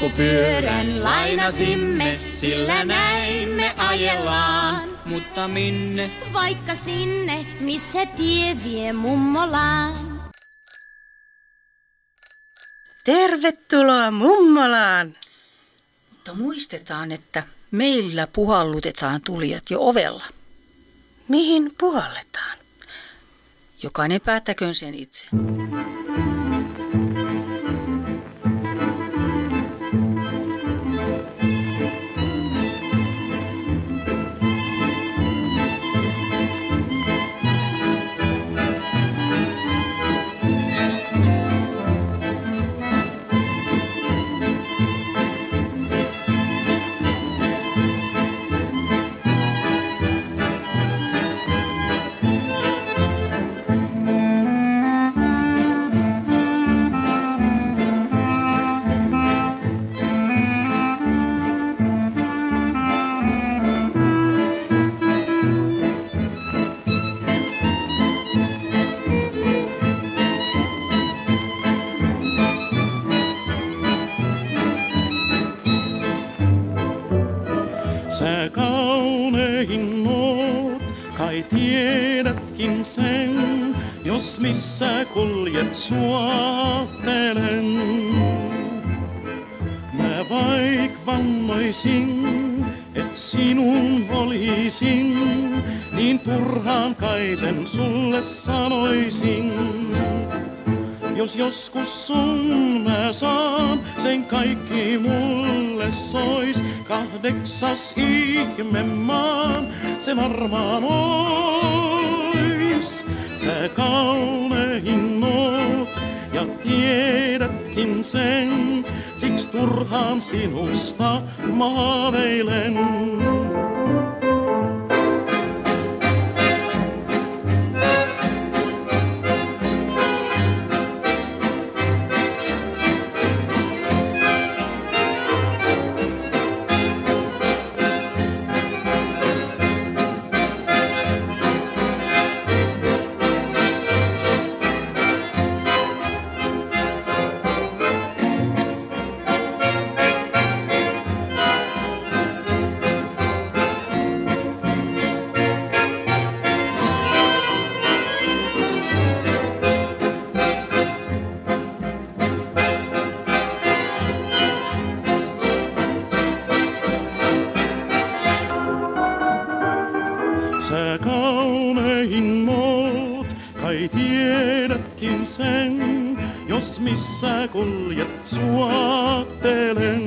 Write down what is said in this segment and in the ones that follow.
Polkupyörän lainasimme, sillä näin me ajellaan. Mutta minne? Vaikka sinne, missä tie vie mummolaan. Tervetuloa mummolaan! Mutta muistetaan, että meillä puhallutetaan tulijat jo ovella. Mihin puhalletaan? Jokainen päättäköön sen itse. Kaunein oot, kai tiedätkin sen, jos missä kuljet suottelen. Mä vaik vannoisin, et sinun olisin, niin turhaan kai sen sulle sanoisin. Jos joskus sun mä saan, sen kaikki mulle sois. Kahdeksas ihme maan, se varmaan ois. Sä kaunein oot ja tiedätkin sen, siksi turhaan sinusta maaveilen. Missä kuljet suottelen.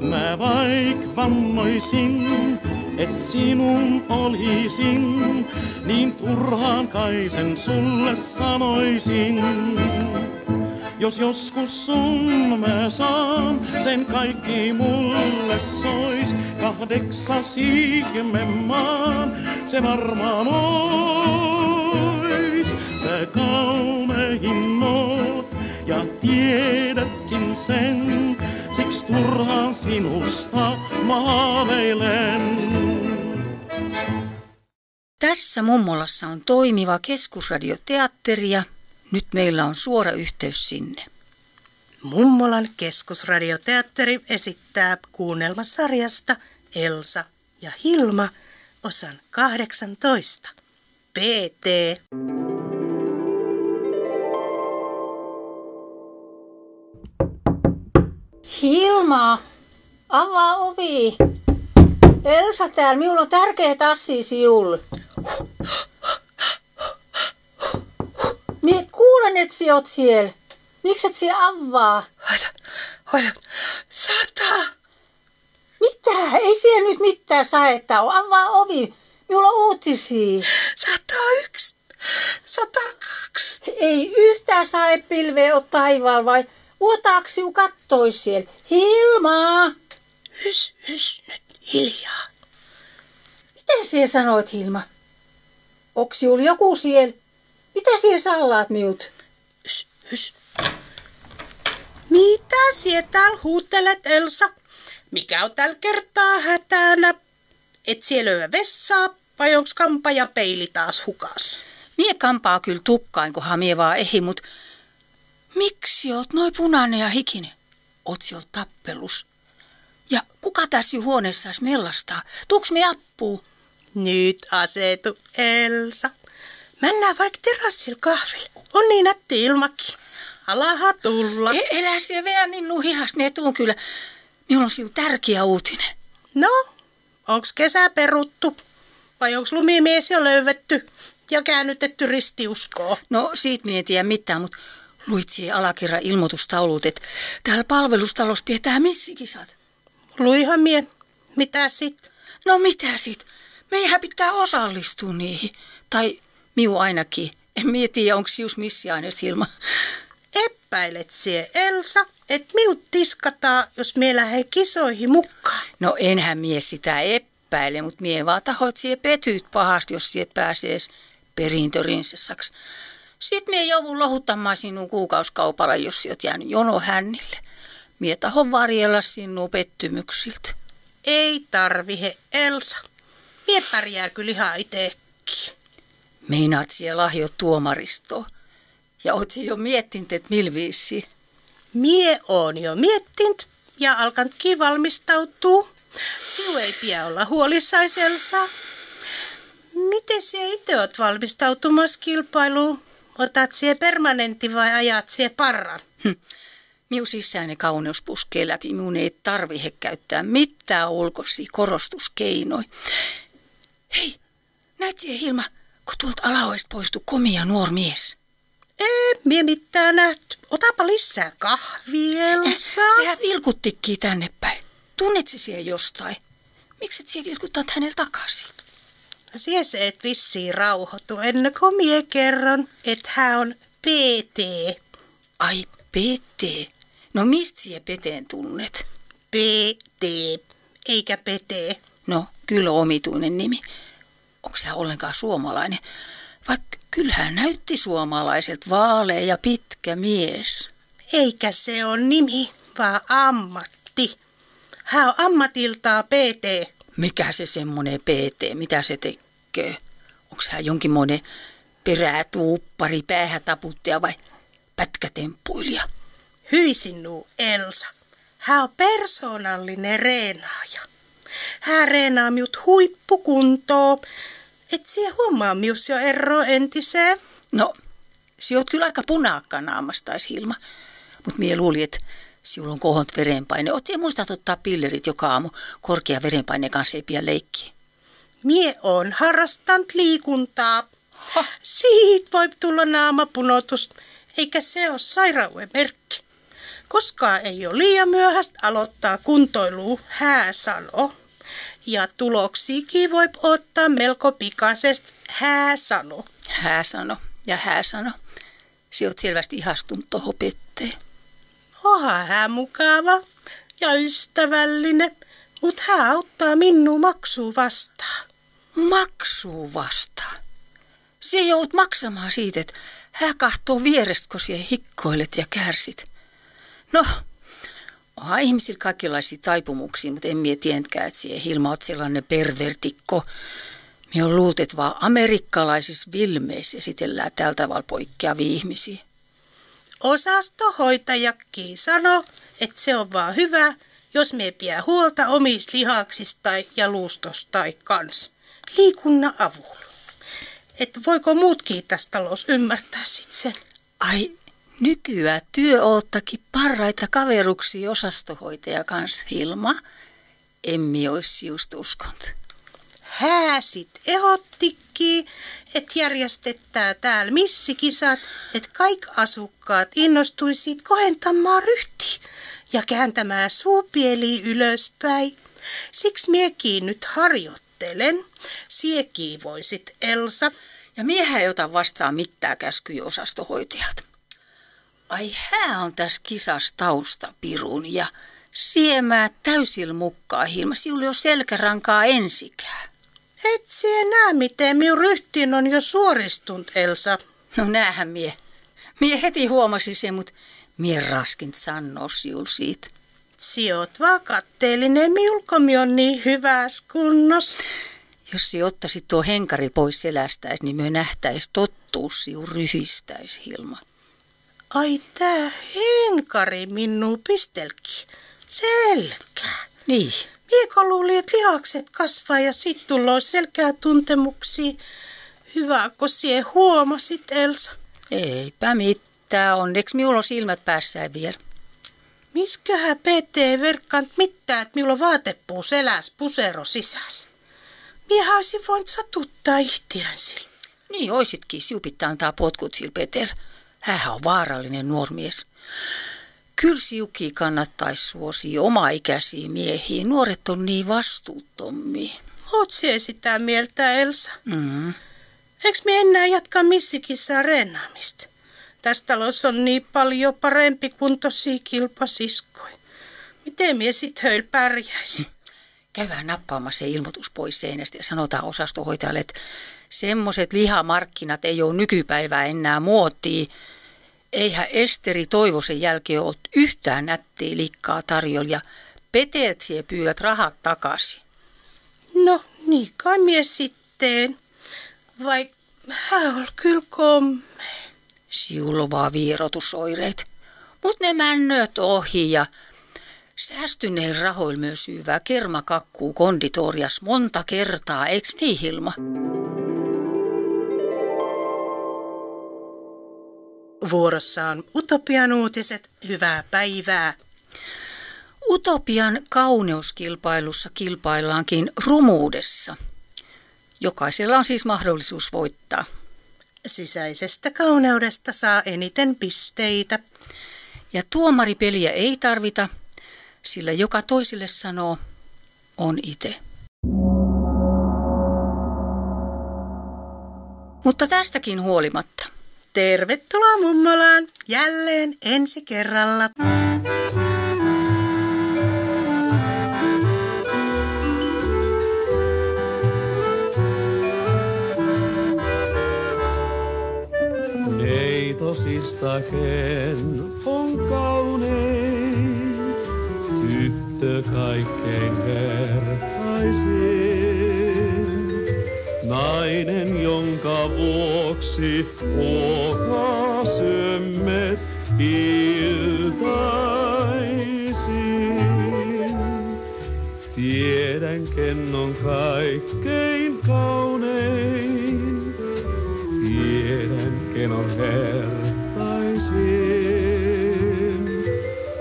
Mä vaik vannoisin, et sinun olisin, niin turhaan kai sen sulle sanoisin. Jos joskus sun mä saan, sen kaikki mulle sois. Kahdeksas ihme maan, se varmaan ois. Oot ja tiedätkin sen, siksi turhaan sinusta maaveilen. Tässä Mummolassa on toimiva keskusradioteatteri ja nyt meillä on suora yhteys sinne. Mummolan keskusradioteatteri esittää kuunnelmasarjasta Elsa ja Hilma osan 18. PT. Hilma, avaa ovi. Elsa täällä, minulla on tärkeä tassi siul. Mie kuulen, että sinä oot siellä. Miksi et sinä avaa? Hoida, hoida. Sata! Mitä? Ei siellä nyt mitään saetta ole. Avaa ovi. Minulla on uutisia. Sata yksi! Sata kaksi! Ei yhtään saepilveä ole taivaalla vai vuotaako sinun kattoi siellä? Hilma! Hys, hys, nyt hiljaa. Mitä sinä sanoit, Hilma? Onko sinulla joku siellä? Mitä sinä sallaat minut? Hys, hys. Mitä sinä täällä huutelet, Elsa? Mikä on tällä kertaa hätänä? Et siellä vessaa vai onks kampa ja peili taas hukas? Mie kampaa kyllä tukkaan, kunhan mie vaan ehi, mut miksi oot noin punainen ja hikinen? oot siellä tappelus. Ja kuka tässä huoneessa mellastaa? Tuuks me appuu? Nyt asetu, Elsa. Mennään vaikka terassilla kahville. On niin nätti ilmakin. Alaha tulla. E- elä se vielä minun hihas, ne tuun kyllä. Minulla on sillä tärkeä uutinen. No, onks kesä peruttu? Vai onks lumimies jo löydetty ja käännytetty ristiuskoon? No siitä mie en tiedä mitään, mutta luit siihen alakerran ilmoitustaulut, että täällä palvelustalossa pidetään missikisat. Luihan mie. Mitä sit? No mitä sit? Meidän pitää osallistua niihin. Tai miu ainakin. En mieti, onko sius missiaineesta ilma. Epäilet sie, Elsa, että miut tiskataan, jos mie lähde kisoihin mukaan. No enhän mie sitä epäile, mutta mie vaan tahoit sie petyt pahasti, jos siet pääsee perintörinsessaksi. Sitten mie joudun lohuttamaan sinun kuukauskaupalla, jos siet jäänyt jono hännille. Mie tahon varjella sinun pettymyksiltä. Ei tarvihe, Elsa. Mie pärjää kyllä ihan itekin. Meinaat siellä lahjo tuomaristoa. Ja oot jo miettinyt, että millä viisi. Mie on jo miettinyt ja alkanutkin valmistautuu. Sinun ei pidä olla huolissais, Elsa. Miten sinä itse oot valmistautumassa kilpailuun? Otat sie permanentti vai ajat sie parran? Miu sisäinen kauneus puskee läpi. Minun ei tarvihe käyttää mitään ulkoisia korostuskeinoja. Hei, näet siihen Hilma, kun tuolta alaoista poistui komia nuor mies. Ei, mie mitään nähty. Otapa lisää kahvia, Elsa. Sehän vilkuttikin tänne päin. Tunnet siellä jostain? Miksi et siellä vilkuttaa hänellä takaisin? Sie se et vissiin rauhoitu ennen kuin mie kerron, että hän on PT. Ai, Pete. No mistä siellä Peteen tunnet? PT, eikä Pete. No, kyllä omituinen nimi. Onko se ollenkaan suomalainen? Vaikka kyllähän näytti suomalaiselta vaalea ja pitkä mies. Eikä se on nimi, vaan ammatti. Hän on ammatiltaan PT. Mikä se semmonen PT, mitä se tekee? Onko hän jonkinmoinen perätuuppari, päähätaputtaja vai pätkätemppuilija? Hyi sinuu, Elsa. Hän on persoonallinen reenaaja. Hän reenaa miut huippukuntoon. Et sie huomaa mius jo ero entiseen. No, si oot kyllä aika punaakka naamastais Hilma. Mut mie luulin, että sinulla on kohont verenpaine. Oot muistat ottaa pillerit joka aamu. Korkea verenpaine kanssa ei pidä leikkiä. Mie on harrastanut liikuntaa. Siitä voi tulla naamapunotus, eikä se ole sairauden merkki. Koskaan ei ole liian myöhäistä aloittaa kuntoilua, hää sano. Ja tuloksiakin voi ottaa melko pikaisesti, hää sano. Hää sano ja hää sano. Si oot selvästi ihastunut tohon petteen. Oha hää mukava ja ystävällinen, mutta hän auttaa minua maksua vastaan. Maksuu vastaan. Se joudut maksamaan siitä, että hän kahtoo vierestä, kun siellä hikkoilet ja kärsit. No, onhan ihmisillä kaikenlaisia taipumuksia, mutta en mie tiennkään, että siellä Hilma oot sellainen pervertikko. Mie on luullut, että vaan amerikkalaisissa vilmeissä esitellään tältä tavalla poikkeavia ihmisiä. Osastohoitajakin sanoo, että se on vaan hyvä, jos me pidä huolta omista lihaksista ja luustosta kans liikunnan avulla. Että voiko muutkin tässä talous ymmärtää sit sen? Ai, nykyään työoottakin parraita kaveruksia osastohoitaja kanssa, Hilma. Emmi olisi just uskont. Hää sit ehottikin, että järjestetään täällä missikisat, että kaikki asukkaat innostuisivat kohentamaan ryhti ja kääntämään suupieli ylöspäin. Siksi miekin nyt harjoittelen. Siekin voisit, Elsa. Ja miehän ei ota vastaan mitään käskyjä osastohoitajat. Ai hää on tässä kisas taustapirun ja siemää täysillä mukaan Hilma. Ole selkärankaa ensikään. Et sie näe, miten minun ryhtiin on jo suoristunut, Elsa. No näähän mie. Mie heti huomasin sen, mutta mie raskint sanoo siul siitä. Siot vaan katteellinen, miulkomi on niin hyvässä kunnossa. Jos si ottaisit tuo henkari pois selästäis, niin me nähtäis tottuus siu ryhistäis Hilma. Ai tää henkari minnu pistelki. Selkää. Niin. Mieko luuli, että lihakset kasvaa ja sit tullaan selkää tuntemuksia. Hyvä, kun sie huomasit, Elsa. Eipä mitään. Onneksi minulla on silmät päässään vielä. Misköhän PT verkkaan mitään, että minulla on vaatepuu seläs pusero sisäs. Mie olisin voinut satuttaa ihtiään sillä. Niin oisitkin, siupittaa antaa potkut sillä Peter. Hän on vaarallinen nuormies. Kyllä siuki kannattaisi suosia oma-ikäisiä miehiä. Nuoret on niin vastuuttomia. Oot sie sitä mieltä, Elsa? Mm. Eiks me enää jatka missikissa reenaamista? Tässä talossa on niin paljon parempi kuntoisia kilpasiskoja. Miten mie sit höil pärjäisi? Käydään nappaamassa se ilmoitus pois seinästä ja sanotaan osastohoitajalle, että semmoiset lihamarkkinat ei ole nykypäivää enää muotia. Eihän Esteri Toivosen jälkeen ole yhtään nättiä likkaa tarjolla ja peteet sie pyydät rahat takaisin. No, niin kai mie sitten. Vai hän on kyllä komme. Siulovaa vierotusoireet. Mut ne männöt ohi ja säästyneen rahoilla myös syvää kermakakkuu konditorias monta kertaa, eiks niin Hilma? Vuorossa on Utopian uutiset. Hyvää päivää. Utopian kauneuskilpailussa kilpaillaankin rumuudessa. Jokaisella on siis mahdollisuus voittaa. Sisäisestä kauneudesta saa eniten pisteitä. Ja tuomaripeliä ei tarvita, sillä joka toisille sanoo, on itse. Mutta tästäkin huolimatta. Tervetuloa mummolaan jälleen ensi kerralla. Neitosista ken on kaunein, tyttö kaikkein vertaisin. Nainen, jonka vuoksi huokasyömme iltaisin. Tiedän, ken on kaikkein kaunein. Tiedän, ken on vertaisin.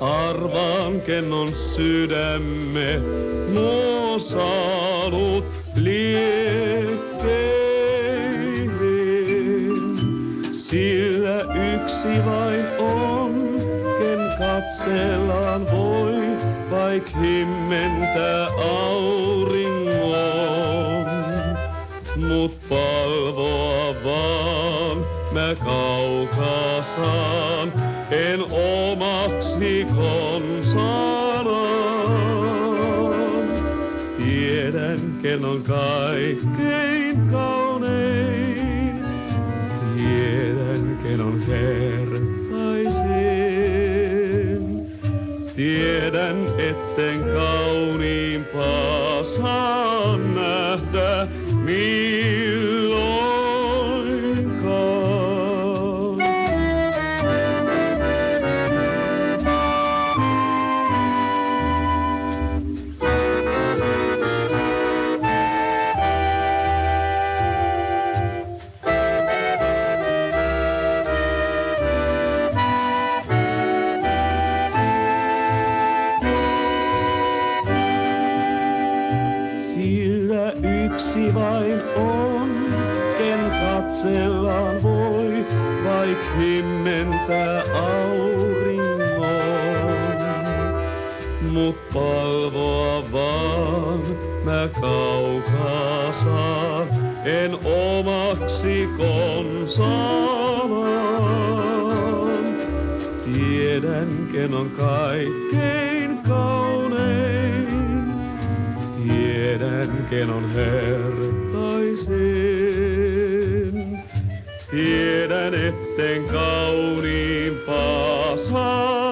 Arvaan, ken on sydämme nuo saanut vain on, ken katsellaan voi, vaik himmentä auringon. Mut palvoa vaan mä kaukaa saan, en omaksi konsaraan. Tiedän, ken on kaikkein Tiedän, etten kauniimpaa saa nähdä milloinkaan. Vain on, ken katsellaan voi, vaik himmentää auringon. Mut palvoa vaan mä kaukaa saan, en omaksi konsaan. Tiedän, ken on kaikkein kaunein. Tiedän, ken on hertaisin. Tiedän, etten kauniimpaa saa.